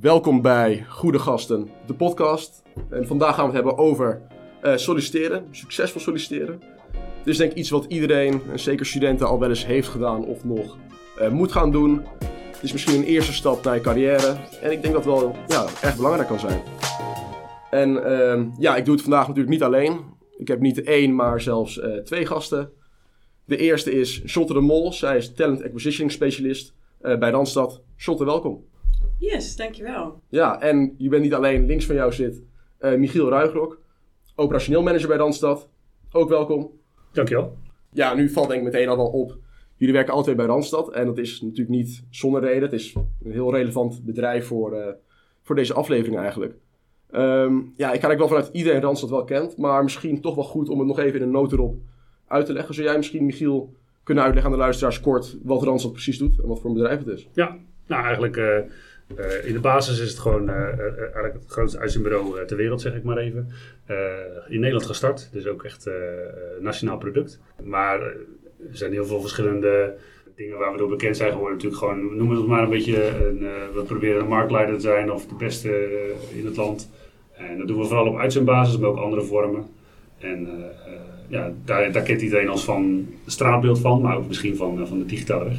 Welkom bij Goede Gasten, de podcast. En vandaag gaan we het hebben over eh, solliciteren, succesvol solliciteren. Het is denk ik iets wat iedereen, en zeker studenten, al wel eens heeft gedaan of nog eh, moet gaan doen. Het is misschien een eerste stap naar je carrière. En ik denk dat wel ja, erg belangrijk kan zijn. En ehm, ja, ik doe het vandaag natuurlijk niet alleen. Ik heb niet één, maar zelfs eh, twee gasten. De eerste is Charlotte de Mol. Zij is Talent Acquisition Specialist bij Randstad. Charlotte, welkom. Yes, dankjewel. Ja, en je bent niet alleen. Links van jou zit eh, Michiel Ruigrok, operationeel manager bij Randstad. Ook welkom. Dankjewel. Ja, nu valt denk ik meteen al wel op. Jullie werken alle twee bij Randstad. En dat is natuurlijk niet zonder reden. Het is een heel relevant bedrijf voor, eh, voor deze aflevering eigenlijk. Ehm, ja, ik ga eigenlijk wel vanuit iedereen Randstad wel kent. Maar misschien toch wel goed om het nog even in een noot erop uit te leggen. Zou jij misschien, Michiel, kunnen uitleggen aan de luisteraars kort wat Randstad precies doet en wat voor een bedrijf het is? Ja, nou eigenlijk uh, uh, in de basis is het gewoon uh, eigenlijk het grootste uitzendbureau ter wereld, zeg ik maar even. in Nederland gestart, dus ook echt nationaal product. Maar er zijn heel veel verschillende dingen waar we door bekend zijn geworden. Natuurlijk gewoon, noem het maar een beetje, een, we proberen een marktleider te zijn of de beste in het land. En dat doen we vooral op uitzendbasis, maar ook andere vormen. En ja, daar, daar kent iedereen als van straatbeeld van, maar ook misschien van, van de digitale weg.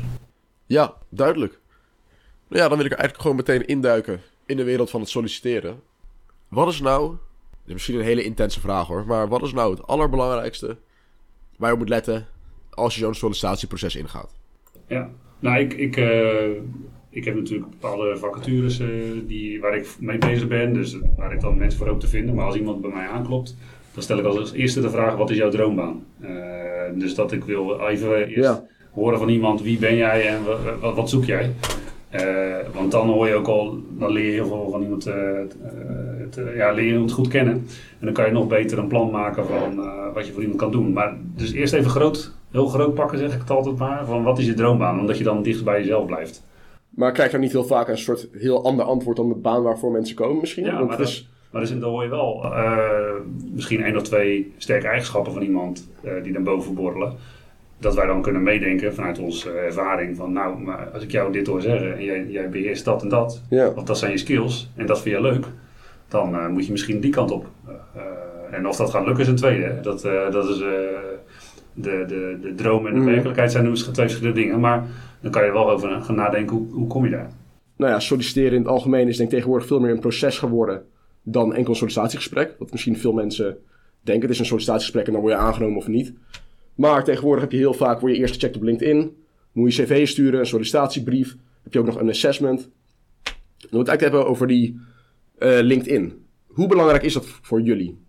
Ja, duidelijk. Nou ja, dan wil ik eigenlijk gewoon meteen induiken in de wereld van het solliciteren. Wat is nou, dit is misschien een hele intense vraag hoor, maar wat is nou het allerbelangrijkste waar je op moet letten als je zo'n sollicitatieproces ingaat? Ja, nou ik, ik, uh, ik heb natuurlijk bepaalde vacatures uh, die, waar ik mee bezig ben, dus waar ik dan mensen voor hoop te vinden. Maar als iemand bij mij aanklopt, dan stel ik als eerste de vraag: wat is jouw droombaan? Uh, dus dat ik wil even eerst ja. horen van iemand: wie ben jij en wat, wat zoek jij? Uh, want dan hoor je ook al, dan leer je heel veel van iemand, uh, uh, ja, leer je iemand goed kennen. En dan kan je nog beter een plan maken van wat je voor iemand kan doen. Maar dus eerst even groot, heel groot pakken zeg ik het altijd maar, van wat is je droombaan? Omdat je dan dicht bij jezelf blijft. Maar krijg je dan niet heel vaak een soort heel ander antwoord dan de baan waarvoor mensen komen misschien? Ja, Want maar, dat, maar dus, dan hoor je wel misschien één of twee sterke eigenschappen van iemand die dan boven borrelen dat wij dan kunnen meedenken vanuit onze ervaring van nou, maar als ik jou dit hoor zeggen en jij, jij beheerst dat en dat, Ja. of dat zijn je skills en dat vind je leuk, dan uh, moet je misschien die kant op. Uh, en of dat gaat lukken is een tweede. Hè. Dat, uh, dat is de, de, de droom en de Mm. werkelijkheid zijn dus twee verschillende dingen, maar dan kan je wel over gaan nadenken hoe, hoe kom je daar. Nou ja, solliciteren in het algemeen is denk ik tegenwoordig veel meer een proces geworden dan enkel een sollicitatiegesprek. Wat misschien veel mensen denken, het is een sollicitatiegesprek en dan word je aangenomen of niet. Maar tegenwoordig heb je heel vaak, word je eerst gecheckt op LinkedIn. Moet je cv sturen, een sollicitatiebrief. Heb je ook nog een assessment. Dan moeten we het eigenlijk hebben over die uh, LinkedIn. Hoe belangrijk is dat voor jullie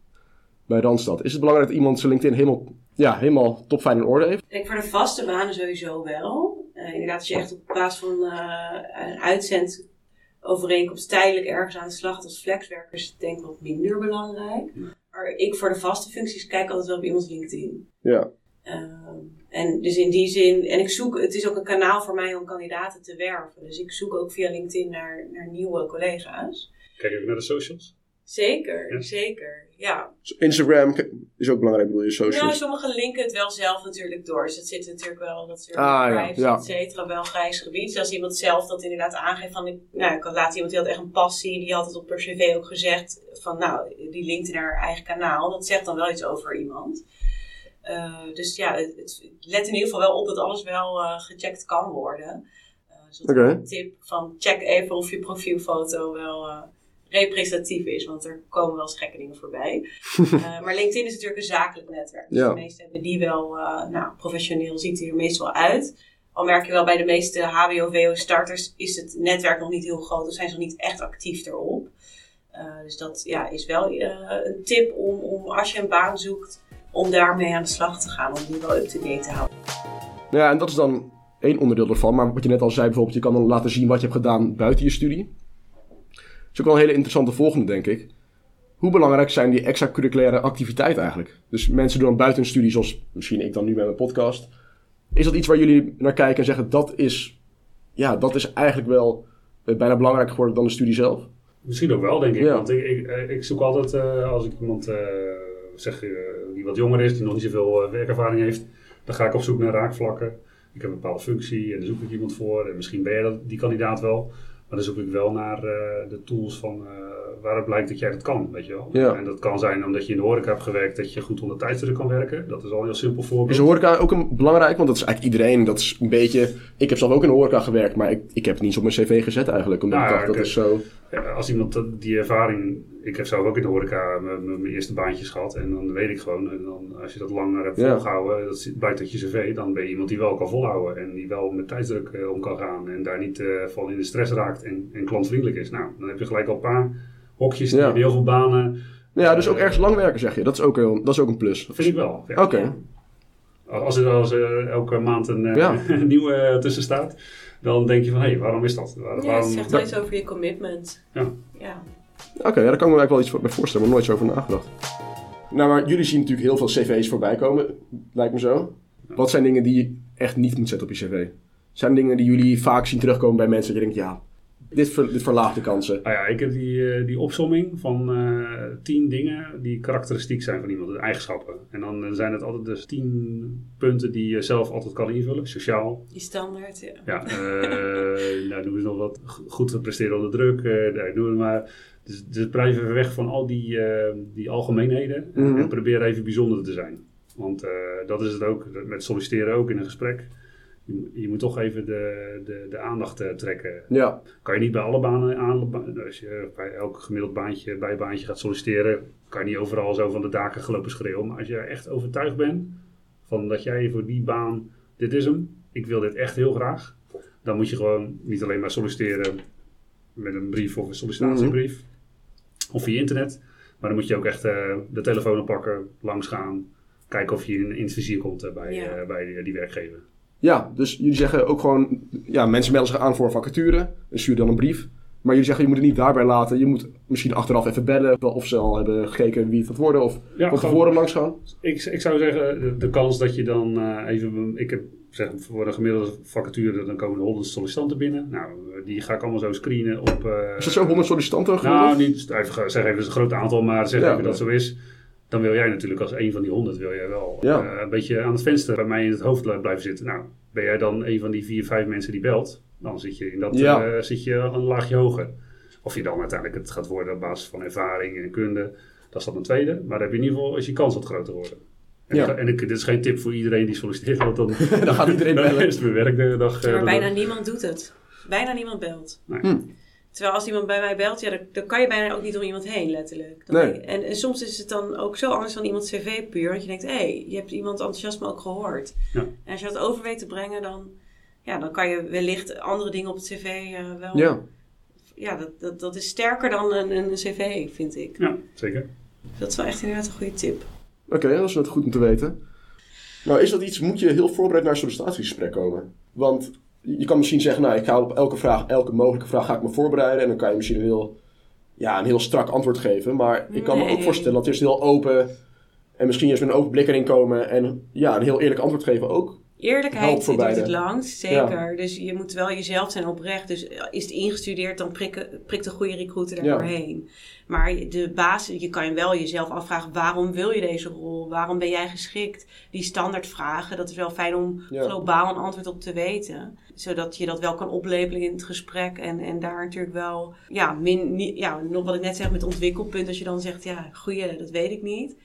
bij Randstad? Is het belangrijk dat iemand zijn LinkedIn helemaal, ja, helemaal top fijn in orde heeft? Ik denk voor de vaste banen sowieso wel. Uh, inderdaad, als je echt op basis van uh, een uitzendovereenkomst tijdelijk ergens aan de slag als flexwerker, is denk ik wat minder belangrijk. Maar ik voor de vaste functies kijk altijd wel op iemands LinkedIn. Ja. Uh, en dus in die zin, en ik zoek, het is ook een kanaal voor mij om kandidaten te werven. Dus ik zoek ook via LinkedIn naar, naar nieuwe collega's. Kijk even naar de socials. Zeker, ja. zeker, ja. Instagram is ook belangrijk, bedoel je, socials? Ja, sommigen linken het wel zelf natuurlijk door. Dus het zit natuurlijk wel, dat soort ah, privacy, ja, ja. et cetera, wel grijs gebied. Dus als iemand zelf dat inderdaad aangeeft van, ik, nou, ik had laatst iemand die had echt een passie, die had het op per cv ook gezegd, van nou, die linkt naar haar eigen kanaal. Dat zegt dan wel iets over iemand. Uh, dus ja, het, het, let in ieder geval wel op dat alles wel uh, gecheckt kan worden. Uh, dus dat okay. een tip van check even of je profielfoto wel representatief is, want er komen wel eens gekke dingen voorbij. Uh, maar LinkedIn is natuurlijk een zakelijk netwerk. Dus Ja. de meesten hebben die wel, uh, nou, professioneel ziet hij er meestal uit. Al merk je wel bij de meeste HBO-VO-starters is het netwerk nog niet heel groot, dus zijn ze nog niet echt actief erop. Uh, dus dat ja, is wel een tip om, om als je een baan zoekt, om daarmee aan de slag te gaan, om die wel up-to-date te houden. Ja, en dat is dan één onderdeel ervan. Maar wat je net al zei, bijvoorbeeld, je kan dan laten zien wat je hebt gedaan buiten je studie. Dat is ook wel een hele interessante volgende, denk ik. Hoe belangrijk zijn die extracurriculaire activiteiten eigenlijk? Dus mensen doen dan buiten hun studie, zoals misschien ik dan nu met mijn podcast. Is dat iets waar jullie naar kijken en zeggen, dat is, ja, dat is eigenlijk wel uh, bijna belangrijker geworden dan de studie zelf? Misschien ook wel, denk ik. Ja. Want ik, ik, ik zoek altijd, uh, als ik iemand uh, zeg, die wat jonger is, die nog niet zoveel werkervaring heeft, dan ga ik op zoek naar raakvlakken. Ik heb een bepaalde functie en daar zoek ik iemand voor. En misschien ben je dat, die kandidaat wel. Maar dan zoek ik wel naar eh, de tools van waaruit blijkt dat jij dat kan, weet je wel. Ja. En dat kan zijn omdat je in de horeca hebt gewerkt, dat je goed onder tijdsdruk kan werken. Dat is al een heel simpel voorbeeld. Is de horeca ook een belangrijk? Want dat is eigenlijk iedereen. Dat is een beetje... Ik heb zelf ook in de horeca gewerkt, maar ik, ik heb het niet op mijn cv gezet eigenlijk. Omdat Nou, ik dacht, dat is zo... Ja, als iemand die ervaring... Ik heb zelf ook in de horeca mijn, eerste baantjes gehad. En dan weet ik gewoon, en dan, als je dat langer hebt Ja. volgehouden, dat blijkt uit je cv, dan ben je iemand die wel kan volhouden. En die wel met tijdsdruk eh, om kan gaan. En daar niet eh, van in de stress raakt en, en klantvriendelijk is. Nou, dan heb je gelijk al een paar hokjes die Ja. in heel veel banen. Ja, dus ook Eh, ergens lang werken zeg je. Dat is ook, heel, dat is ook een plus. Dat vind ik wel. ja. Oké. Als er als, er elke maand een Ja. nieuwe tussen staat, dan denk je van, hé, hey, waarom is dat? Waar- Ja, het zegt wel iets over je commitment. Ja. Ja. Oké, ja, daar kan ik me eigenlijk wel iets voor- bij voorstellen, maar nooit zo over nagedacht. Nou, maar jullie zien natuurlijk heel veel cv's voorbij komen, lijkt me zo. Wat zijn dingen die je echt niet moet zetten op je cv? Zijn dingen die jullie vaak zien terugkomen bij mensen dat je denkt, ja, dit, ver- dit verlaagt de kansen? Nou ja, ik heb die, eh, die opsomming van eh, tien dingen die karakteristiek zijn van iemand, de eigenschappen. En dan eh, zijn het altijd dus tien punten die je zelf altijd kan invullen. Sociaal, Die standaard, ja. ja, eh nou noem eens nog wat, Go- goed presteren onder druk, eh nou, noem het maar. Dus, dus blijf even weg van al die, eh, die algemeenheden Mhm. en probeer even bijzonder te zijn. Want eh, dat is het ook, met solliciteren ook in een gesprek. Je, je moet toch even de, de, de aandacht eh, trekken Ja, kan je niet bij alle banen aan. Als je bij elk gemiddeld baantje, bijbaantje gaat solliciteren, kan je niet overal zo van de daken gelopen schreeuwen. Maar als je echt overtuigd bent van dat jij voor die baan, dit is hem, ik wil dit echt heel graag, dan moet je gewoon niet alleen maar solliciteren met een brief of een sollicitatiebrief of via internet, maar dan moet je ook echt eh, de telefoon oppakken, langs gaan, kijken of je in, in het vizier komt eh, bij, Ja. eh, bij die, die werkgever. ja, dus jullie zeggen ook gewoon, ja, mensen melden zich aan voor een vacature en sturen dan een brief. Maar jullie zeggen, je moet het niet daarbij laten. Je moet misschien achteraf even bellen of ze al hebben gekeken wie het gaat worden of Ja, van tevoren langs gaan. Ik, ik zou zeggen, de, de kans dat je dan eh, even... Ik heb zeg, voor een gemiddelde vacature, dan komen er 100 sollicitanten binnen. Nou, eh, die ga ik allemaal zo screenen op... eh, Is dat zo 100 sollicitanten Nou, niet, even, zeg even een groot aantal, maar zeg Ja, even dat zo is. Dan wil jij natuurlijk als een van die 100 wil jij wel Ja. een beetje aan het venster bij mij in het hoofd blijven zitten. Nou, ben jij dan een van die vier, vijf mensen die belt, dan zit je in dat Ja. eh, zit je een laagje hoger. Of je dan uiteindelijk het gaat worden op basis van ervaring en kunde, dat is dan een tweede. Maar dan heb je in ieder geval is je kans wat groter worden. En, Ja. en ik, dit is geen tip voor iedereen die solliciteert, want dan, Dan gaat iedereen dan bellen. is het weer werkdag. eh, Maar bijna niemand doet het. Bijna niemand belt. Nee. Hm. Terwijl als iemand bij mij belt, ja, dan, dan kan je bijna ook niet om iemand heen, letterlijk. Dan Nee. je- en, en soms is het dan ook zo anders dan iemands cv puur. Want je denkt, hé, hey, je hebt iemand enthousiasme ook gehoord. Ja. En als je dat over weet te brengen, dan, ja, dan kan je wellicht andere dingen op het cv eh, wel... Ja. Ja, dat, dat, dat is sterker dan een, een cv, vind ik. Ja, zeker. Dat is wel echt inderdaad een goede tip. Oké, dat is goed om te weten. Nou, is dat iets, moet je heel voorbereid naar een sollicitatiegesprek komen? Want je kan misschien zeggen, nou, ik ga op elke vraag, elke mogelijke vraag ga ik me voorbereiden. En dan kan je misschien een heel, ja, een heel strak antwoord geven. Maar ik kan me ook voorstellen dat eerst heel open en misschien eens met een open blik erin komen. En ja, een heel eerlijk antwoord geven ook. Eerlijkheid duurt het langst, zeker. Dus je moet wel jezelf zijn oprecht. Dus is het ingestudeerd, dan prikken, prikt een goede recruiter er Ja. doorheen. Maar de basis, je kan je wel jezelf afvragen, waarom wil je deze rol? Waarom ben jij geschikt? Die standaardvragen, dat is wel fijn om Ja. globaal een antwoord op te weten. Zodat je dat wel kan oplepelen in het gesprek. En, en daar natuurlijk wel, ja, min, ja, nog wat ik net zeg met ontwikkelpunt. Als je dan zegt, ja, goeie, dat weet ik niet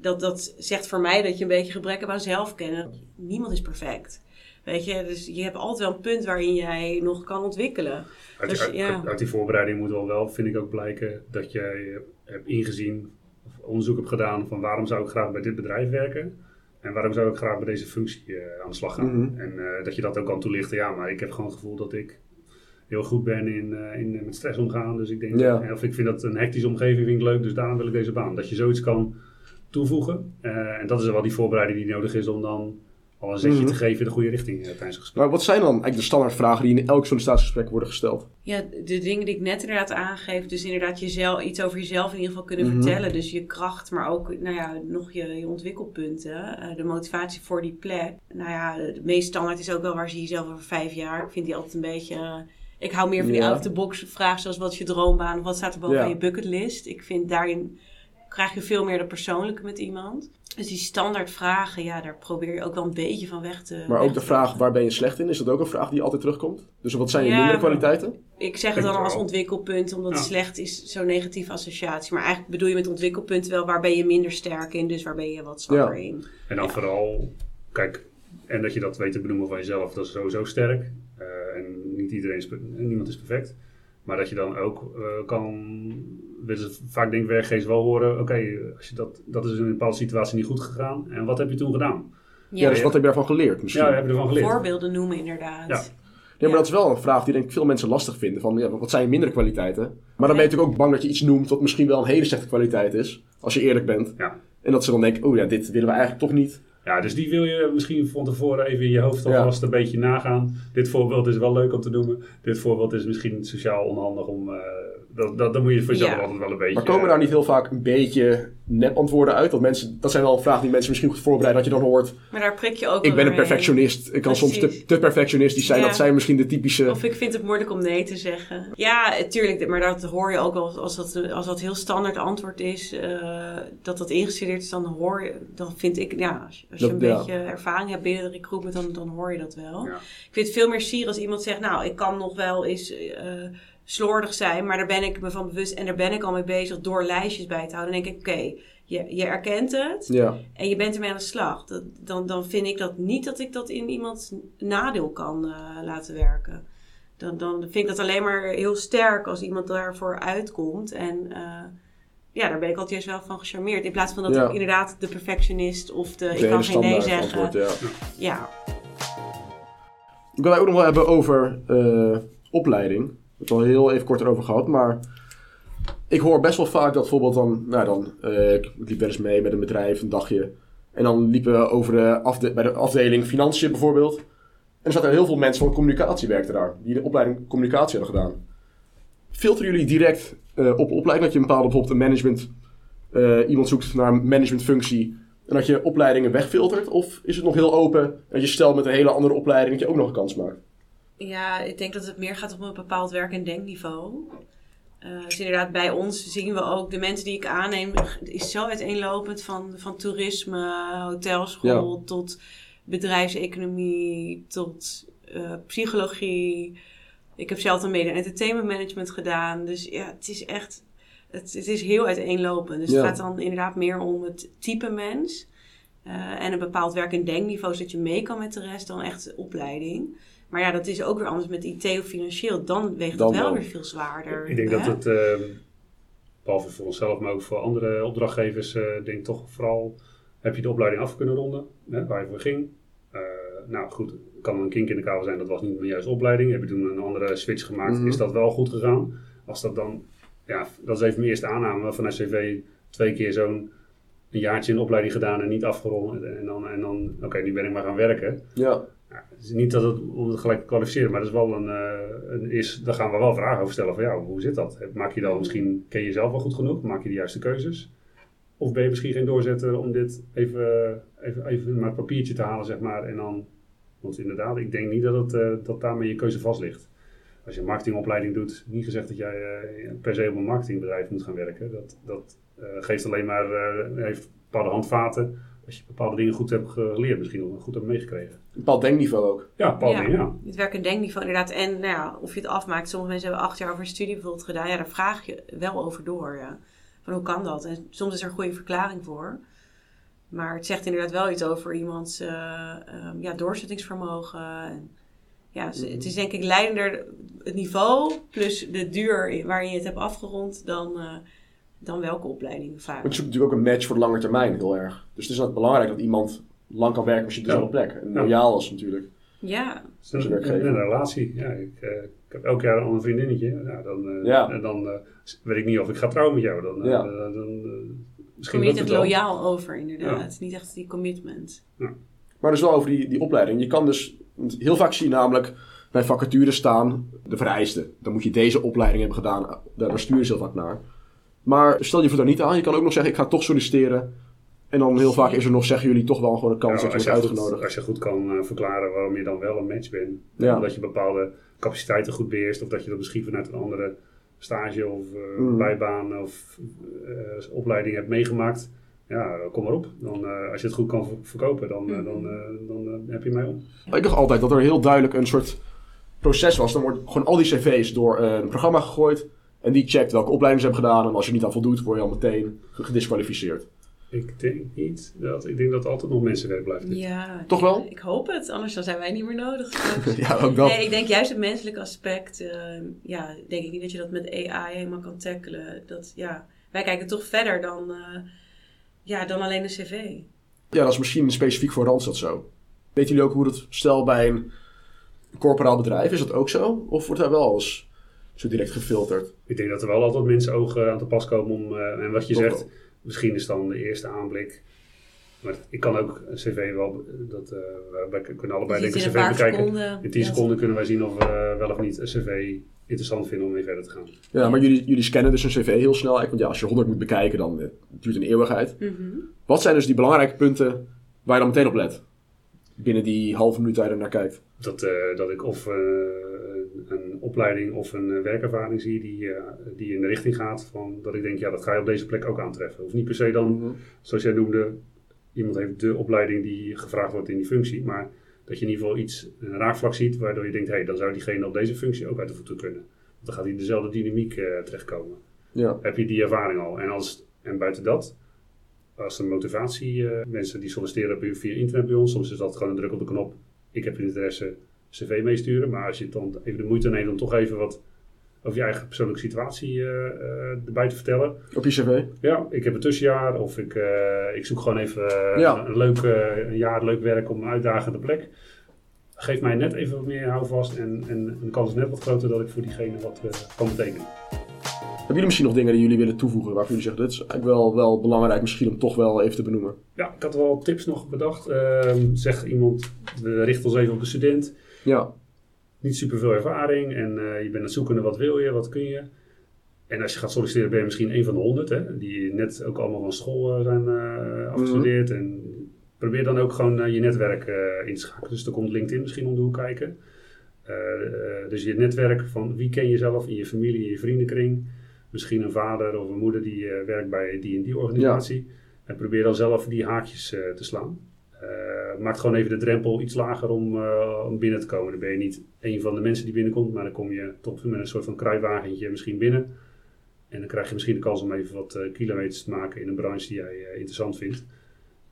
dat, dat zegt voor mij dat je een beetje gebrek hebt aan zelfkennen. Niemand is perfect. Weet je, dus je hebt altijd wel een punt waarin jij nog kan ontwikkelen. Uit, Dus, uit- ja. uit die voorbereiding moet wel wel, vind ik ook blijken, dat jij eh, hebt ingezien, of onderzoek hebt gedaan van waarom zou ik graag bij dit bedrijf werken en waarom zou ik graag bij deze functie eh, aan de slag gaan. Mhm. En eh, dat je dat ook kan toelichten. Ja, maar ik heb gewoon het gevoel dat ik heel goed ben in, eh, in met stress omgaan. Dus ik denk, Ja. of ik vind dat een hectische omgeving vind ik leuk, dus daarom wil ik deze baan. Dat je zoiets kan toevoegen. Eh, en dat is wel die voorbereiding die nodig is om dan al een zetje Mhm. te geven in de goede richting eh, tijdens het gesprek. Maar wat zijn dan eigenlijk de standaardvragen die in elk sollicitatiegesprek worden gesteld? Ja, de dingen die ik net inderdaad aangeef. Dus inderdaad jezelf, iets over jezelf in ieder geval kunnen Mhm. vertellen. Dus je kracht, maar ook nou ja, nog je, je ontwikkelpunten. eh, de motivatie voor die plek. Nou ja, de meest standaard is ook wel waar zie je jezelf over vijf jaar. Ik vind die altijd een beetje... ik hou meer van die Ja. out-of-the-box vragen zoals wat is je droombaan of wat staat er boven Ja. je bucketlist. Ik vind daarin krijg je veel meer de persoonlijke met iemand. Dus die standaard vragen, ja, daar probeer je ook wel een beetje van weg te Maar weg ook de vraag, waar ben je slecht in? Is dat ook een vraag die altijd terugkomt? Dus wat zijn je Ja, mindere maar- kwaliteiten? Ik zeg het dan als ontwikkelpunt, omdat Ja. slecht is zo'n negatieve associatie. Maar eigenlijk bedoel je met ontwikkelpunt wel waar ben je minder sterk in, dus waar ben je wat zwakker Ja. in. En dan Ja. vooral, kijk, en dat je dat weet te benoemen van jezelf, dat is sowieso sterk. Eh, en niet iedereen is, niemand is perfect. Maar dat je dan ook eh, kan, willen vaak denk ik werkgevers wel horen, oké, als je dat, dat is in een bepaalde situatie niet goed gegaan. En wat heb je toen gedaan? Ja, dus wat heb je daarvan geleerd misschien? Ja, heb je ervan geleerd? Voorbeelden noemen inderdaad. Ja. Ja, maar dat is wel een vraag die denk ik veel mensen lastig vinden. Van, ja, wat zijn je mindere kwaliteiten? Maar dan ben je natuurlijk ook bang dat je iets noemt wat misschien wel een hele slechte kwaliteit is. Als je eerlijk bent. Ja. En dat ze dan denken, oh ja, dit willen we eigenlijk toch niet. Ja, dus die wil je misschien van tevoren even in je hoofd Ja. alvast een beetje nagaan. Dit voorbeeld is wel leuk om te noemen. Dit voorbeeld is misschien sociaal onhandig om... eh dat, dat, dan moet je voor jezelf Ja. altijd wel een beetje... Maar komen daar niet heel vaak een beetje nep antwoorden uit? Dat, mensen, dat zijn wel vragen die mensen misschien goed voorbereiden. Dat je dan hoort, Maar daar prik je ook ik ben een perfectionist. Ik kan soms te, Precies. te perfectionistisch zijn. Ja. Dat zijn misschien de typische... Of ik vind het moeilijk om nee te zeggen. Ja, tuurlijk, maar dat hoor je ook wel als dat, als dat heel standaard antwoord is, eh, dat dat ingestudeerd is, dan hoor je, dan vind ik, ja, als je, als je Dat- een ja. beetje ervaring hebt binnen de recruitment, dan, dan hoor je dat wel. Ja. Ik vind het veel meer sier als iemand zegt, nou, ik kan nog wel eens eh, slordig zijn, maar daar ben ik me van bewust en daar ben ik al mee bezig door lijstjes bij te houden. Dan denk ik, oké, je, je erkent het, Ja, en je bent ermee aan de slag. Dat, dan, dan vind ik dat niet dat ik dat in iemands nadeel kan eh, laten werken. Dan, dan vind ik dat alleen maar heel sterk als iemand daarvoor uitkomt. En eh, ja, daar ben ik altijd juist wel van gecharmeerd. In plaats van dat Ja. ik inderdaad de perfectionist of de, de ik kan geen nee zeggen. antwoord, ja. Ja, Ik wil het ook nog wel hebben over eh, opleiding. We hebben het al heel even kort erover gehad, maar ik hoor best wel vaak dat bijvoorbeeld dan, nou dan, eh, ik liep wel eens mee met een bedrijf een dagje. En dan liepen we over de afde bij de afdeling financiën bijvoorbeeld. En er zaten heel veel mensen van communicatie werkten daar, die de opleiding communicatie hadden gedaan. Filteren jullie direct eh, op opleiding dat je een bepaalde bijvoorbeeld een management, eh, iemand zoekt naar een managementfunctie en dat je opleidingen wegfiltert? Of is het nog heel open en dat je stelt met een hele andere opleiding dat je ook nog een kans maakt? Ja, ik denk dat het meer gaat om een bepaald werk- en denkniveau. Eh, dus inderdaad, bij ons zien we ook de mensen die ik aanneem, is zo uiteenlopend van, van toerisme, hotelschool tot bedrijfseconomie, tot eh, psychologie. Ik heb zelf een mede entertainment management gedaan. Dus ja, het is echt, het, het is heel uiteenlopend. Dus Ja. het gaat dan inderdaad meer om het type mens. eh, en een bepaald werk- en denkniveau, zodat je mee kan met de rest, dan echt opleiding. Maar ja, dat is ook weer anders met IT of financieel. Dan weegt Dan dat wel wel. weer veel zwaarder. Ik denk hè? dat het, ehm, behalve voor onszelf, maar ook voor andere opdrachtgevers, eh denk ik toch vooral, heb je de opleiding af kunnen ronden, hè, waar je voor ging. Eh, nou goed, kan een kink in de kabel zijn, dat was niet mijn juiste opleiding. Heb je toen een andere switch gemaakt, Mhm. is dat wel goed gegaan? Als dat dan, ja, dat is even mijn eerste aanname van SCV, twee keer zo'n een jaartje in opleiding gedaan en niet afgerond. En dan, en dan oké, nu ben ik maar gaan werken. Ja, Het is niet dat het om het gelijk te kwalificeren, maar dat is wel een, eh, een is, daar gaan we wel vragen over stellen van ja, hoe zit dat? Maak je dan misschien, ken je jezelf wel goed genoeg? Maak je de juiste keuzes? Of ben je misschien geen doorzetter om dit even, even, even naar het papiertje te halen, zeg maar, en dan, want inderdaad, ik denk niet dat, het, eh, dat daarmee je keuze vast ligt. Als je een marketingopleiding doet, niet gezegd dat jij eh, per se op een marketingbedrijf moet gaan werken. Dat, dat geeft alleen maar, heeft bepaalde handvaten, als je bepaalde dingen goed hebt geleerd, misschien of goed hebt meegekregen. een bepaald denkniveau ook. Ja, bepaalde Ja. Het werk- en denkniveau inderdaad. En nou ja, of je het afmaakt. Sommige mensen hebben acht jaar over een studie bijvoorbeeld gedaan. Ja, daar vraag je wel over door. Ja. Van hoe kan dat? En soms is er een goede verklaring voor. Maar het zegt inderdaad wel iets over iemands eh, ehm, ja, doorzettingsvermogen. En, ja, dus het is denk ik leidender het niveau plus de duur waarin je het hebt afgerond dan, eh, dan welke opleiding vaak. Want je zoekt natuurlijk ook een match voor de lange termijn heel erg. Dus het is ook belangrijk dat iemand lang kan werken als je op dezelfde plek. En Ja. loyaal is natuurlijk. Ja, Het is Als een, relatie. Ja, ik, eh, ik heb elk jaar al een vriendinnetje. Ja, dan eh, Ja. en dan eh, weet ik niet of ik ga trouwen met jou. Dan, eh, Ja. dan, dan, eh, misschien kom je niet het wel. loyaal over inderdaad. Niet echt die commitment. Maar dus wel over die, die opleiding. Je kan dus, heel vaak zie je namelijk bij vacatures staan de vereisten. Dan moet je deze opleiding hebben gedaan. Daar stuur je ze heel vaak naar. Maar stel je voor daar niet aan. Je kan ook nog zeggen, ik ga toch solliciteren. En dan heel vaak is er nog, zeggen jullie, toch wel gewoon een kans Ja, dat je als, wordt je goed, uitgenodigd. als je goed kan eh, verklaren waarom je dan wel een match bent. Ja. Omdat je bepaalde capaciteiten goed beheerst. Of dat je dat misschien vanuit een andere stage of eh, Mm. bijbaan of eh, opleiding hebt meegemaakt. ja, kom maar op. Dan, eh, als je het goed kan ver- verkopen, dan, dan, eh, dan heb je mij om. Ik dacht altijd dat er heel duidelijk een soort proces was. Dan wordt gewoon al die cv's door een programma gegooid. En die checkt welke opleidingen ze hebben gedaan. En als je niet aan voldoet, word je al meteen gedisqualificeerd. Ik denk niet dat, ik denk dat er altijd nog mensenwerk blijft. Ja, Toch wel? Ik hoop het, anders dan zijn wij niet meer nodig. ja, ook dat. Nee, ik denk juist het menselijke aspect, eh, ja, denk ik niet dat je dat met AI helemaal kan tackelen. Dat, ja, wij kijken toch verder dan, eh, ja, dan alleen een cv. Ja, dat is misschien specifiek voor Randstad zo. Weten jullie ook hoe dat, stel bij een corporaal bedrijf, is dat ook zo? Of wordt daar wel alles zo direct gefilterd? Ik denk dat er wel altijd mensen ogen aan te pas komen om, eh, en wat je Toch zegt, wel. misschien is dan de eerste aanblik. Maar ik kan ook een cv wel, dat, eh, wij kunnen allebei Je denk ik ziet een cv paar bekijken. seconden. In 10 ja, seconden kunnen wij zien of we wel of niet een cv interessant vinden om mee verder te gaan. Ja, maar jullie, jullie scannen dus een cv heel snel. eigenlijk, Want ja, als je 100 moet bekijken, dan eh, duurt het een eeuwigheid. mhm. Wat zijn dus die belangrijke punten waar je dan meteen op let? Binnen die halve minuut waar je er naar kijkt. Dat, eh, dat ik of eh, opleiding of een eh, werkervaring zie die, eh, die in de richting gaat van dat ik denk, ja, dat ga je op deze plek ook aantreffen. Of niet per se dan, zoals jij noemde, iemand heeft de opleiding die gevraagd wordt in die functie, maar dat je in ieder geval iets, een raakvlak ziet waardoor je denkt, hé, hey, dan zou diegene op deze functie ook uit de voeten kunnen. Want dan gaat hij in dezelfde dynamiek eh, terechtkomen. Ja. Heb je die ervaring al? En, als, en buiten dat, als een motivatie, mensen die solliciteren via internet bij ons, soms is dat gewoon een druk op de knop, ik heb interesse, cv meesturen. Maar als je dan even de moeite neemt om toch even wat over je eigen persoonlijke situatie eh, eh, erbij te vertellen. Op je cv? Ja, ik heb een tussenjaar of ik, eh, ik zoek gewoon even Ja. een, leuk, een jaar leuk werk op een uitdagende plek. Geef mij net even wat meer houvast en, en de kans is net wat groter dat ik voor diegene wat kan betekenen. Hebben jullie misschien nog dingen die jullie willen toevoegen waarvan jullie zeggen, dit is eigenlijk wel, wel belangrijk misschien om toch wel even te benoemen? Ja, ik had wel tips nog bedacht. Ehm zegt iemand, we richten ons even op de student. Ja, Niet super veel ervaring en eh, je bent aan het zoeken naar wat wil je, wat kun je. En als je gaat solliciteren ben je misschien een van de honderd, hè, die net ook allemaal van school eh, zijn eh, afgestudeerd. En probeer dan ook gewoon je netwerk in te schakelen. Dus dan komt LinkedIn misschien om de hoek kijken. Dus je netwerk van wie ken je zelf in je familie, in je vriendenkring. Misschien een vader of een moeder die werkt bij die en die organisatie. En probeer dan zelf die haakjes te slaan. Eh, maak gewoon even de drempel iets lager om, eh, om binnen te komen. Dan ben je niet een van de mensen die binnenkomt, maar dan kom je toch met een soort van kruiwagentje misschien binnen. En dan krijg je misschien de kans om even wat eh, kilometers te maken in een branche die jij interessant vindt.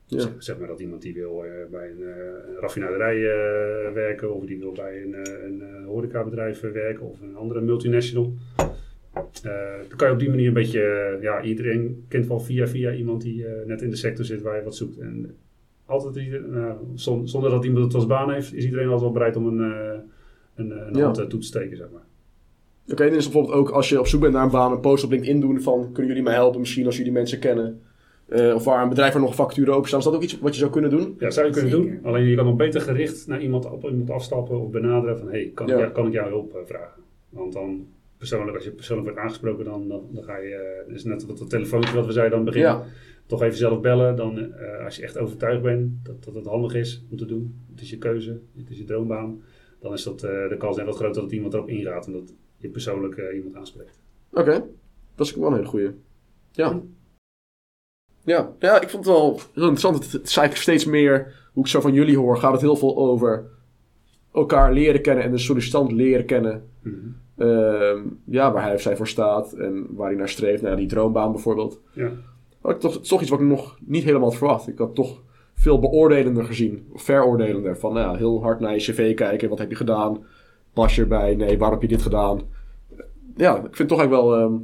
Ja. Zeg, zeg maar dat iemand die wil bij een, een raffinaderij werken, of die wil bij een, een horecabedrijf werken, of een andere multinational. Dan kan je op die manier een beetje, ja, iedereen kent wel via via iemand die net in de sector zit waar je wat zoekt. En altijd, nou, zon- zonder dat iemand het als baan heeft, is iedereen altijd wel bereid om een, eh, een, een Ja. hand eh, toe te steken, zeg maar. Oké, dan is bijvoorbeeld ook als je op zoek bent naar een baan, een post op LinkedIn doen van kunnen jullie mij helpen misschien als jullie mensen kennen. Eh, of waar een bedrijf waar nog facturen openstaan. Is dat ook iets wat je zou kunnen doen? Ja, zou je kunnen Zeker. doen. Alleen je kan nog beter gericht naar iemand, op iemand afstappen of benaderen van hey, kan, Ja. ik, jou- kan ik jou hulp eh, vragen? Want dan persoonlijk, als je persoonlijk wordt aangesproken, dan, dan, dan ga je, eh, dus net wat dat telefoontje wat we zeiden aan het begin, Ja. Toch even zelf bellen. Dan, eh, als je echt overtuigd bent dat, dat het handig is om te doen, het is je keuze, het is je droombaan, dan is dat, eh, de kans net wat groter dat iemand erop ingaat en dat je persoonlijk eh, iemand aanspreekt. Oké, dat is wel een hele goeie. Ja. Ja, ja, ik vond het wel heel interessant. Het, is eigenlijk steeds meer, hoe ik zo van jullie hoor, gaat het heel veel over elkaar leren kennen en de sollicitant leren kennen. Ehm, ja, waar hij of zij voor staat en waar hij naar streeft. Nou, ja, die droombaan bijvoorbeeld. Ja. Ik toch, het is toch iets wat ik nog niet helemaal had verwacht. Ik had toch veel beoordelender gezien. Of veroordelender. Van nou ja, heel hard naar je cv kijken. Wat heb je gedaan? Pas je erbij? Nee, waarom heb je dit gedaan? Ja, ik vind het toch eigenlijk wel... ehm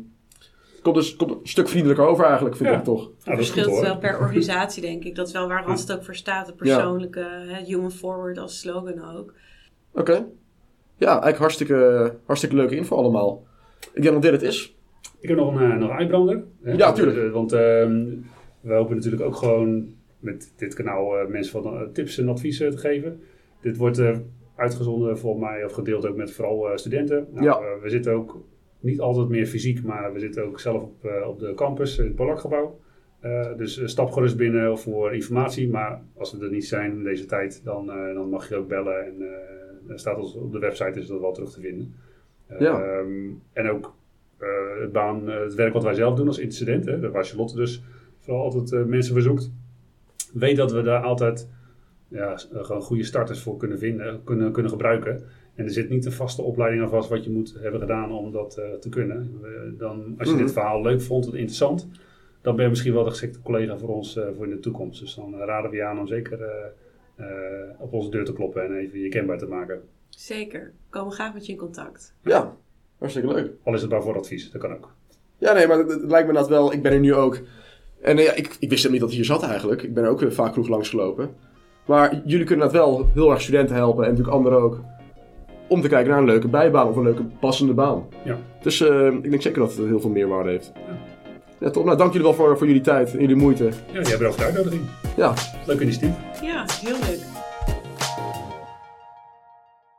komt, dus, komt een stuk vriendelijker over eigenlijk, vind Ja. ik toch. Nou, Het dat verschilt wel per organisatie, denk ik. Dat is wel waar Randstad ook voor staat. De persoonlijke, hè, human forward als slogan ook. Oké. Ja, eigenlijk hartstikke, hartstikke leuke info allemaal. Ik denk dat dit het is. Ik heb nog een, eh, nog een uitbrander. hè. Ja, tuurlijk. Eh, Want ehm, we hopen natuurlijk ook gewoon met dit kanaal eh, mensen van eh, tips en adviezen te geven. Dit wordt eh, uitgezonden volgens mij of gedeeld ook met vooral eh, studenten. Nou, Ja. eh, we zitten ook niet altijd meer fysiek, maar we zitten ook zelf op, eh, op de campus in het Polakgebouw. Eh, dus eh, stap gerust binnen voor informatie. Maar als we er niet zijn in deze tijd, dan, eh, dan mag je ook bellen. En eh, er staat ons op de website is dat wel terug te vinden. Eh, Ja. ehm, en ook eh, het, baan, eh, het werk wat wij zelf doen als incident, hè, waar Charlotte dus vooral altijd eh, mensen verzoekt. Weet dat we daar altijd ja, eh, gewoon goede starters voor kunnen vinden, kunnen, kunnen gebruiken. En er zit niet een vaste opleiding aan vast wat je moet hebben gedaan om dat eh, te kunnen. Dan, als je Mhm. dit verhaal leuk vond en interessant, dan ben je misschien wel de geschikte collega voor ons eh, voor in de toekomst. Dus dan eh, raden we je aan om zeker eh, eh, op onze deur te kloppen en even je kenbaar te maken. Zeker. We komen graag met je in contact. Ja, hartstikke leuk. Al is het maar voor advies, dat kan ook. Ja, nee, maar het, het lijkt me inderdaad wel. Ik ben er nu ook. En eh, ja, ik, ik wist helemaal niet dat hij hier zat eigenlijk. Ik ben er ook eh, vaak genoeg langsgelopen. Maar jullie kunnen inderdaad wel heel erg studenten helpen en natuurlijk anderen ook. Om te kijken naar een leuke bijbaan of een leuke passende baan. Ja. Dus eh, ik denk zeker dat het heel veel meerwaarde heeft. Ja, top. Nou, dank jullie wel voor, voor jullie tijd en jullie moeite. Ja, jij bedankt voor de uitnodiging. Ja, Leuk initiatief. Ja, heel leuk.